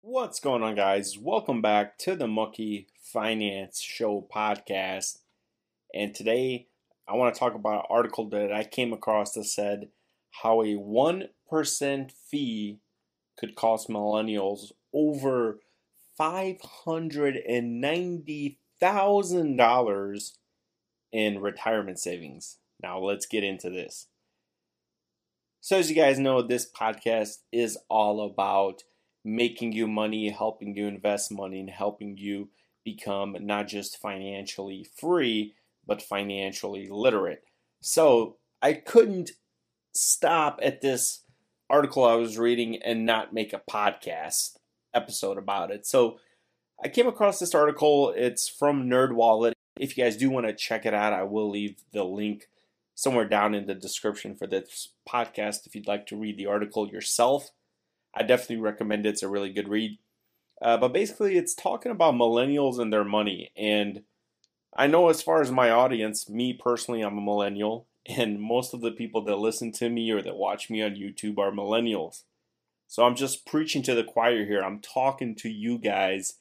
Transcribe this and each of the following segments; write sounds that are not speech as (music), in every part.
What's going on, guys? Welcome back to the Moki Finance Show podcast. And today I want to talk about an article that I came across that said how a 1% fee could cost millennials over $590,000 in retirement savings. Now, let's get into this. So, as you guys know, this podcast is all about making you money, helping you invest money, and helping you become not just financially free, but financially literate. So I couldn't stop at this article I was reading and not make a podcast episode about it. So I came across this article. It's from NerdWallet. If you guys do want to check it out, I will leave the link somewhere down in the description for this podcast if you'd like to read the article yourself. I definitely recommend it. It's a really good read. Uh, but basically, it's talking about millennials and their money. And I know, as far as my audience, me personally, I'm a millennial, (laughs) and most of the people that listen to me or that watch me on YouTube are millennials. So I'm just preaching to the choir here. I'm talking to you guys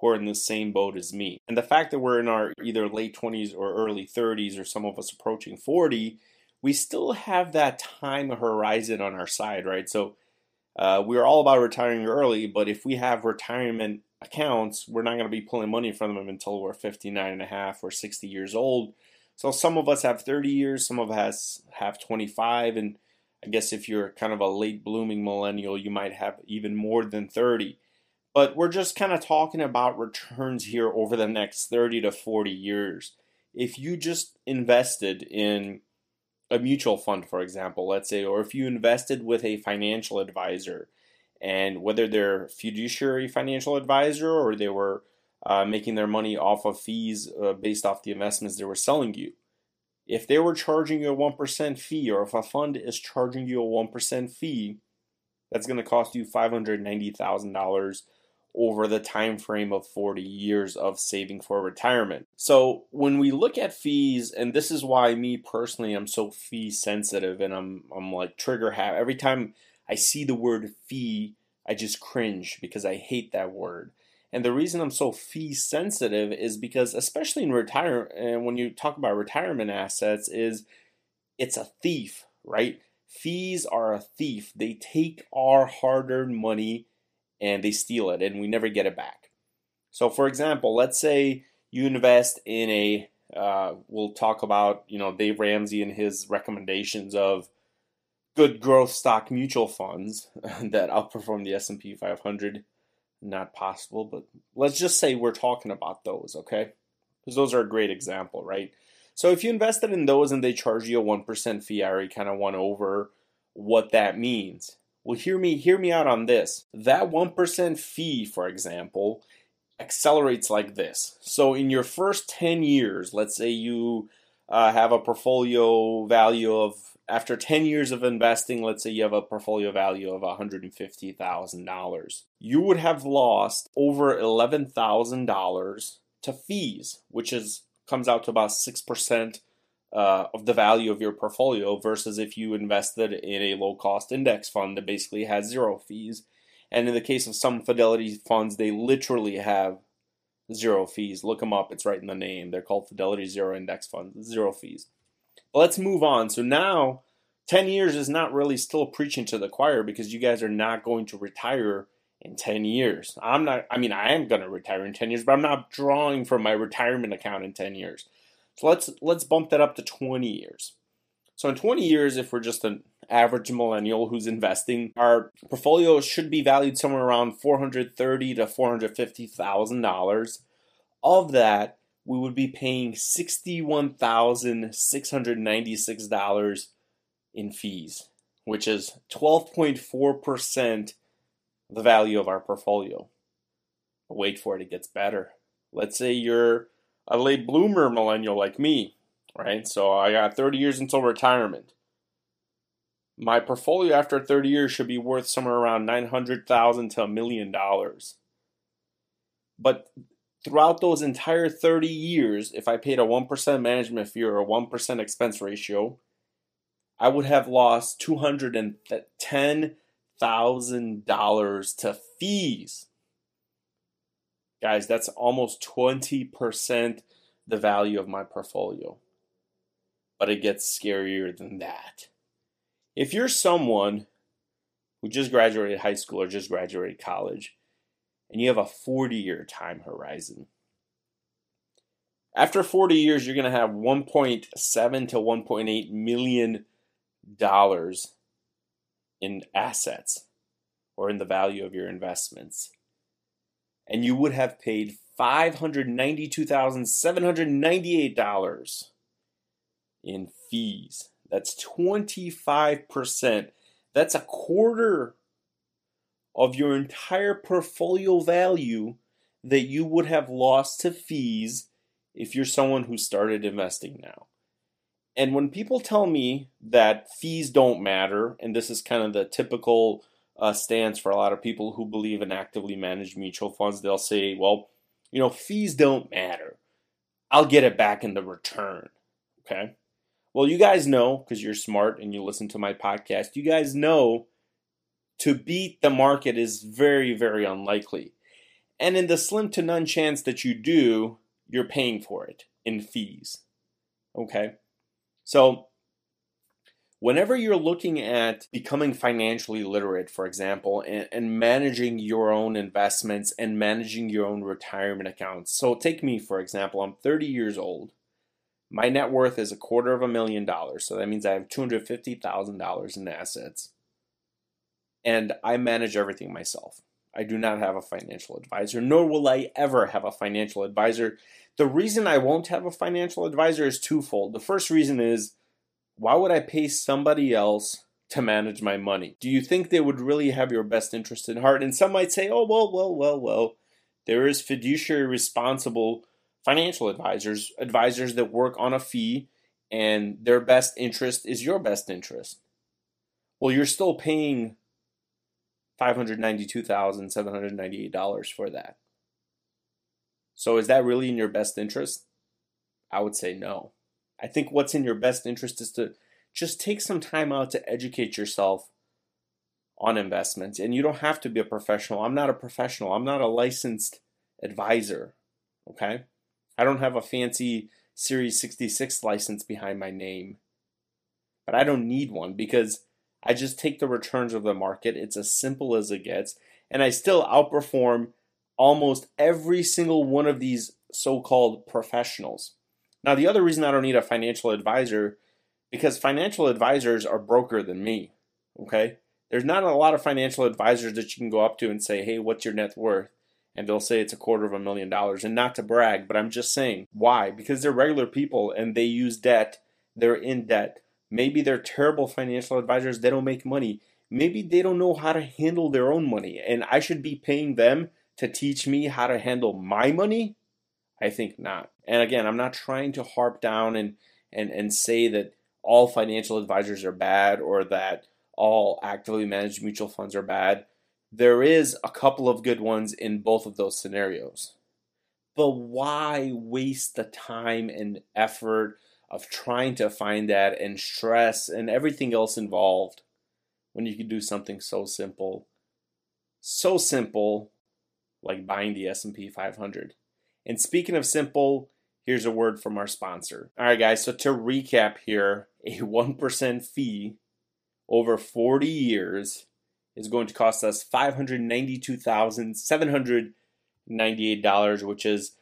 who are in the same boat as me. And the fact that we're in our either late 20s or early 30s, or some of us approaching 40, we still have that time horizon on our side, right? So uh, we're all about retiring early, but if we have retirement accounts, we're not going to be pulling money from them until we're 59 and a half or 60 years old. So some of us have 30 years, some of us have 25, and I guess if you're kind of a late blooming millennial, you might have even more than 30. But we're just kind of talking about returns here over the next 30 to 40 years. If you just invested in a mutual fund, for example, let's say, or if you invested with a financial advisor, and whether they're fiduciary financial advisor or they were uh, making their money off of fees uh, based off the investments they were selling you. If they were charging you a 1% fee, or if a fund is charging you a 1% fee, that's going to cost you $590,000 over the time frame of 40 years of saving for retirement. So when we look at fees and this is why me personally I'm so fee sensitive and I'm I'm like trigger happy every time I see the word fee I just cringe because I hate that word. And the reason I'm so fee sensitive is because especially in retire and when you talk about retirement assets is it's a thief, right? Fees are a thief. They take our hard-earned money and they steal it and we never get it back. So, for example, let's say you invest in a, uh, we'll talk about, you know, Dave Ramsey and his recommendations of good growth stock mutual funds (laughs) that outperform the S&P 500. Not possible, but let's just say we're talking about those, okay? Because those are a great example, right? So if you invested in those and they charge you a 1% fee, I already kind of went over what that means. Well, hear me, hear me out on this. That 1% fee, for example, accelerates like this. So in your first 10 years, let's say you uh, have a portfolio value of after 10 years of investing, let's say you have a portfolio value of $150,000, you would have lost over $11,000 to fees, which is comes out to about 6% uh, of the value of your portfolio versus if you invested in a low cost index fund that basically has zero fees. And in the case of some Fidelity funds, they literally have zero fees. Look them up, it's right in the name. They're called Fidelity Zero Index Funds, zero fees. But let's move on. So now, 10 years is not really still preaching to the choir because you guys are not going to retire in 10 years. I'm not, I mean, I am going to retire in 10 years, but I'm not drawing from my retirement account in 10 years. So let's let's bump that up to 20 years. So in 20 years, if we're just an average millennial who's investing, our portfolio should be valued somewhere around 430 to 450 thousand dollars. Of that, we would be paying $61,696 in fees, which is 12.4% the value of our portfolio. Wait for it, it gets better. Let's say you're a late bloomer millennial like me, right? So I got 30 years until retirement. My portfolio after 30 years should be worth somewhere around 900,000 to a million dollars. But throughout those entire 30 years, if I paid a 1% management fee or a 1% expense ratio, I would have lost $210,000 to fees. Guys, that's almost 20% the value of my portfolio. But it gets scarier than that. If you're someone who just graduated high school or just graduated college, and you have a 40 year time horizon, after 40 years, you're going to have 1.7 to 1.8 million dollars in assets or in the value of your investments. And you would have paid $592,798 in fees. That's 25%. That's a quarter of your entire portfolio value that you would have lost to fees if you're someone who started investing now. And when people tell me that fees don't matter, and this is kind of the typical uh, stance for a lot of people who believe in actively managed mutual funds, they'll say, well, you know, fees don't matter. I'll get it back in the return. Okay. Well, you guys know, because you're smart and you listen to my podcast, you guys know to beat the market is very, very unlikely. And in the slim to none chance that you do, you're paying for it in fees. Okay? So, whenever you're looking at becoming financially literate, for example, and, and, managing your own investments and managing your own retirement accounts. So, take me, for example, I'm 30 years old. My net worth is a quarter of a million dollars. So, that means I have $250,000 in assets. And I manage everything myself. I do not have a financial advisor, nor will I ever have a financial advisor. The reason I won't have a financial advisor is twofold. The first reason is why would I pay somebody else to manage my money? Do you think they would really have your best interest in heart? And some might say, oh, well, well, well, well, there is fiduciary responsible financial advisors, advisors that work on a fee, and their best interest is your best interest. Well, you're still paying $592,798 for that. So is that really in your best interest? I would say no. I think what's in your best interest is to just take some time out to educate yourself on investments. And you don't have to be a professional. I'm not a professional. I'm not a licensed advisor. Okay? I don't have a fancy Series 66 license behind my name. But I don't need one because I just take the returns of the market. It's as simple as it gets. And I still outperform almost every single one of these so called professionals. Now, the other reason I don't need a financial advisor because financial advisors are broker than me. Okay? There's not a lot of financial advisors that you can go up to and say, hey, what's your net worth? And they'll say it's a quarter of a million dollars. And not to brag, but I'm just saying. Why? Because they're regular people and they use debt. They're in debt. Maybe they're terrible financial advisors. They don't make money. Maybe they don't know how to handle their own money. And I should be paying them to teach me how to handle my money? I think not. And again, I'm not trying to harp down and, and, and say that all financial advisors are bad or that all actively managed mutual funds are bad. There is a couple of good ones in both of those scenarios. But why waste the time and effort of trying to find that and stress and everything else involved when you can do something so simple so simple like buying the S&P 500 and speaking of simple here's a word from our sponsor all right guys so to recap here a 1% fee over 40 years is going to cost us $592,798 which is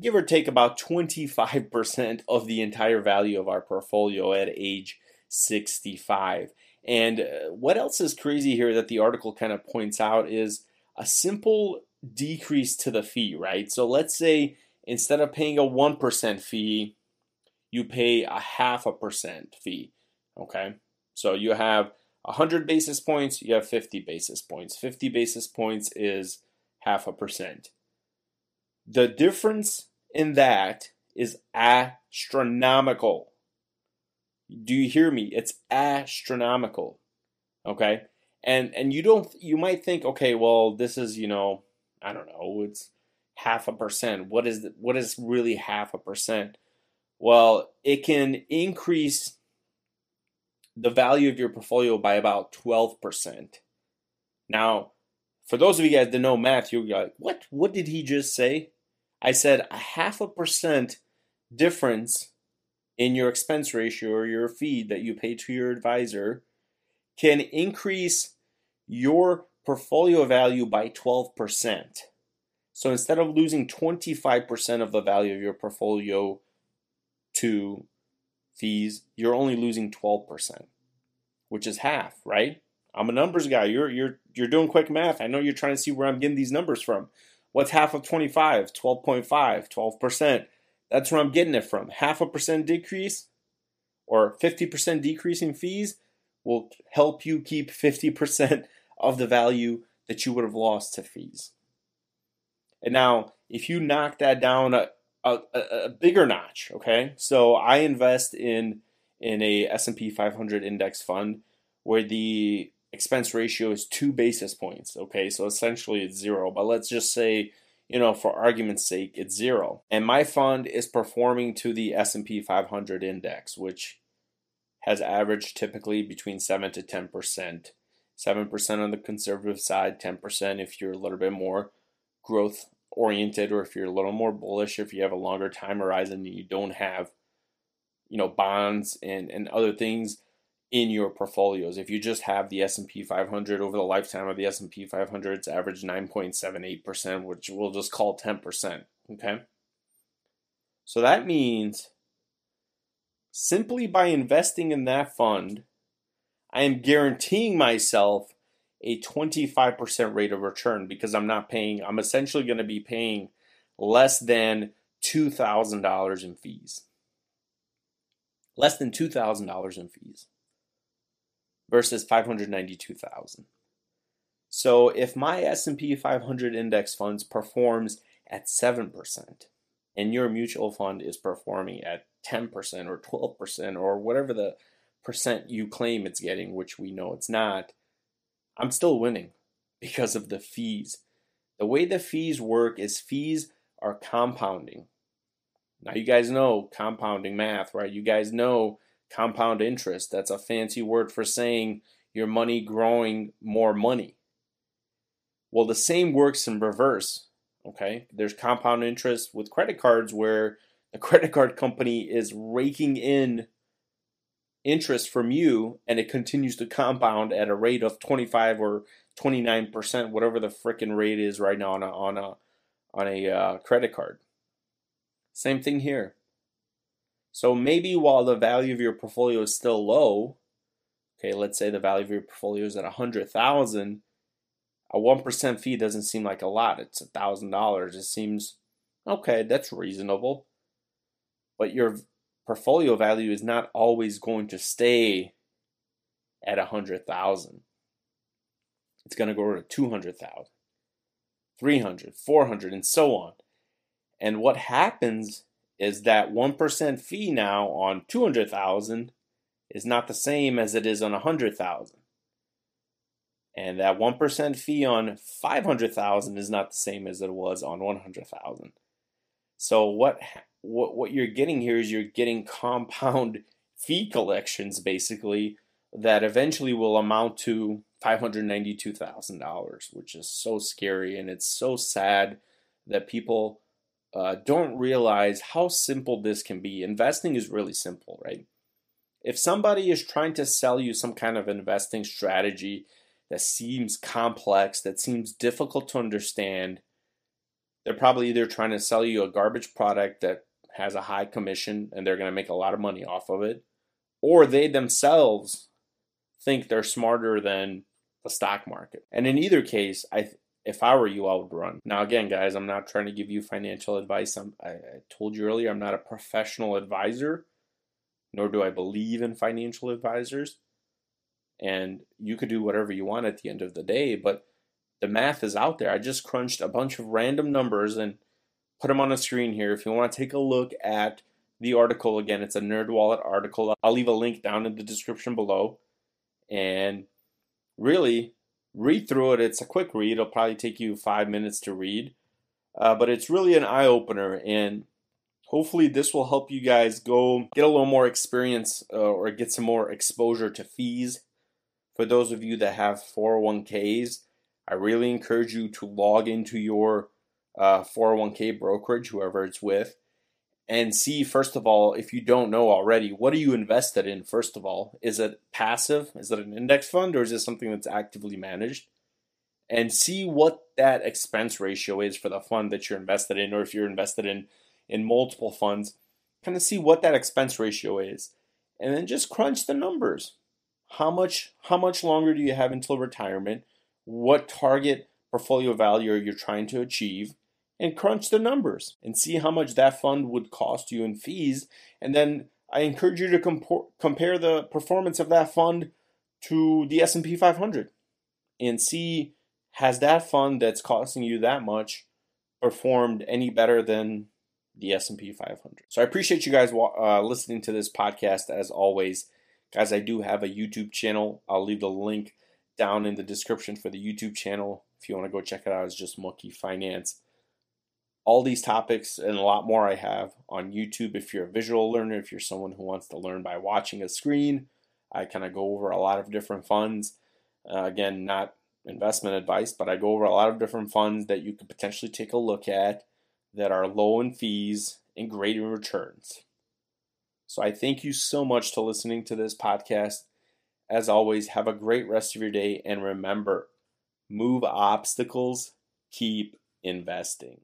give or take about 25% of the entire value of our portfolio at age 65. And uh, what else is crazy here that the article kind of points out is a simple decrease to the fee, right? So let's say instead of paying a 1% fee, you pay a half a percent fee, okay? So you have 100 basis points, you have 50 basis points. 50 basis points is half a percent. The difference in that is astronomical. Do you hear me? It's astronomical. Okay? And and you don't you might think, okay, well, this is, you know, I don't know, it's half a percent. What is the, what is really half a percent? Well, it can increase the value of your portfolio by about 12%. Now, for those of you guys that know math, you'll be like, what? What did he just say? I said a half a percent difference in your expense ratio or your fee that you pay to your advisor can increase your portfolio value by 12%. So instead of losing 25% of the value of your portfolio to fees, you're only losing 12%, which is half, right? I'm a numbers guy. You're you're you're doing quick math. I know you're trying to see where I'm getting these numbers from. What's half of 25? 12.5, 12%. That's where I'm getting it from. Half a percent decrease or 50% decrease in fees will help you keep 50% of the value that you would have lost to fees. And now, if you knock that down a, a, a bigger notch, okay? So I invest in in a S&P 500 index fund where the expense ratio is 2 basis points, okay? So essentially it's zero, but let's just say you know, for argument's sake, it's zero. And my fund is performing to the S&P 500 index, which has averaged typically between 7 to 10%. 7% on the conservative side, 10% if you're a little bit more growth oriented or if you're a little more bullish, if you have a longer time horizon and you don't have, you know, bonds and, and other things in your portfolios. If you just have the S&P 500 over the lifetime of the S&P 500, it's averaged 9.78%, which we'll just call 10%, okay? So that means simply by investing in that fund, I am guaranteeing myself a 25% rate of return because I'm not paying, I'm essentially going to be paying less than $2,000 in fees. Less than $2,000 in fees versus 592,000. So if my S&P 500 index funds performs at 7% and your mutual fund is performing at 10% or 12% or whatever the percent you claim it's getting, which we know it's not, I'm still winning (laughs) because of the fees. The way the fees work is fees are compounding. Now you guys know compounding math, right? You guys know compound interest. That's a fancy word for saying your money growing more money. Well, the same works in reverse. Okay, there's compound interest with credit cards where the (laughs) credit card company is raking in interest from you and it continues to compound at a rate of 25 or 29%, whatever the freaking rate is right now on a, on a, on a uh, credit card. Same thing here. So maybe while the value of your portfolio is still low, okay, let's say the value of your portfolio is at a hundred thousand, a one percent fee doesn't seem like a lot. It's a thousand dollars. It seems okay, that's reasonable. But your portfolio value is not always going to stay at a hundred thousand. It's going to go to 200,000, 300, 400, and so on. And what happens is that 1% fee now on 200,000 is not the same as it is on 100,000. And that 1% fee on 500,000 is not the same as it was on 100,000. So what what what you're getting here is you're getting compound (laughs) fee collections basically that eventually will amount to $592,000, which is so scary and it's so sad that people uh, don't realize how simple this can be. Investing is really simple, right? If somebody is trying to sell you some kind of investing strategy that seems complex, that seems difficult to understand, they're probably either trying to sell you a garbage product that has a high commission and they're going to make a lot of money off of it, or they themselves think they're smarter than the stock market. And in either case, I if I were you, I would run. Now, again, guys, I'm not trying to give you financial advice. I'm, I, I told you earlier, I'm not a professional advisor, nor do I believe in financial advisors. And you could do whatever you want at the end of the day, but the math is out there. I just crunched a bunch of random numbers and put them on the screen here. If you want to take a look at the article, again, it's a NerdWallet article. I'll leave a link down in the description below. And really, read through it. It's a quick read. It'll probably take you five minutes to read, uh, but it's really an eye opener. And hopefully, this will help you guys go get a little more experience uh, or get some more exposure to fees. For those of you that have 401ks, I really encourage you to log into your uh, 401k brokerage, whoever it's with, and see, first of all, if you don't know already, what are you invested in, first of all? Is it passive? Is it an index fund or is it something that's actively managed? And see what that expense ratio is for the fund that you're invested in, or if you're invested in, in multiple funds, kind of see what that expense ratio is. And then just crunch the numbers. How much how much longer do you have until retirement? What target portfolio value are you trying to achieve? and crunch the numbers and see how much that fund would cost you in fees. And then I encourage you to comp- compare the performance of that fund to the S&P 500 and see has that fund that's costing you that much performed any better than the S&P 500. So I appreciate you guys uh, listening to this podcast as always. Guys, I do have a YouTube channel. I'll leave the link down in the description for the YouTube channel. If you want to go check it out, it's just Moki Finance all these topics and a lot more I have on YouTube. If you're a visual learner, if you're someone who wants to learn by watching a screen, I kind of go over a lot of different funds. Uh, again, not investment advice, but I go over a lot of different funds that you could potentially take a look at that are low in fees and great in returns. So I thank you so much to listening to this podcast. As always, have a great rest of your day and remember, move obstacles, keep investing.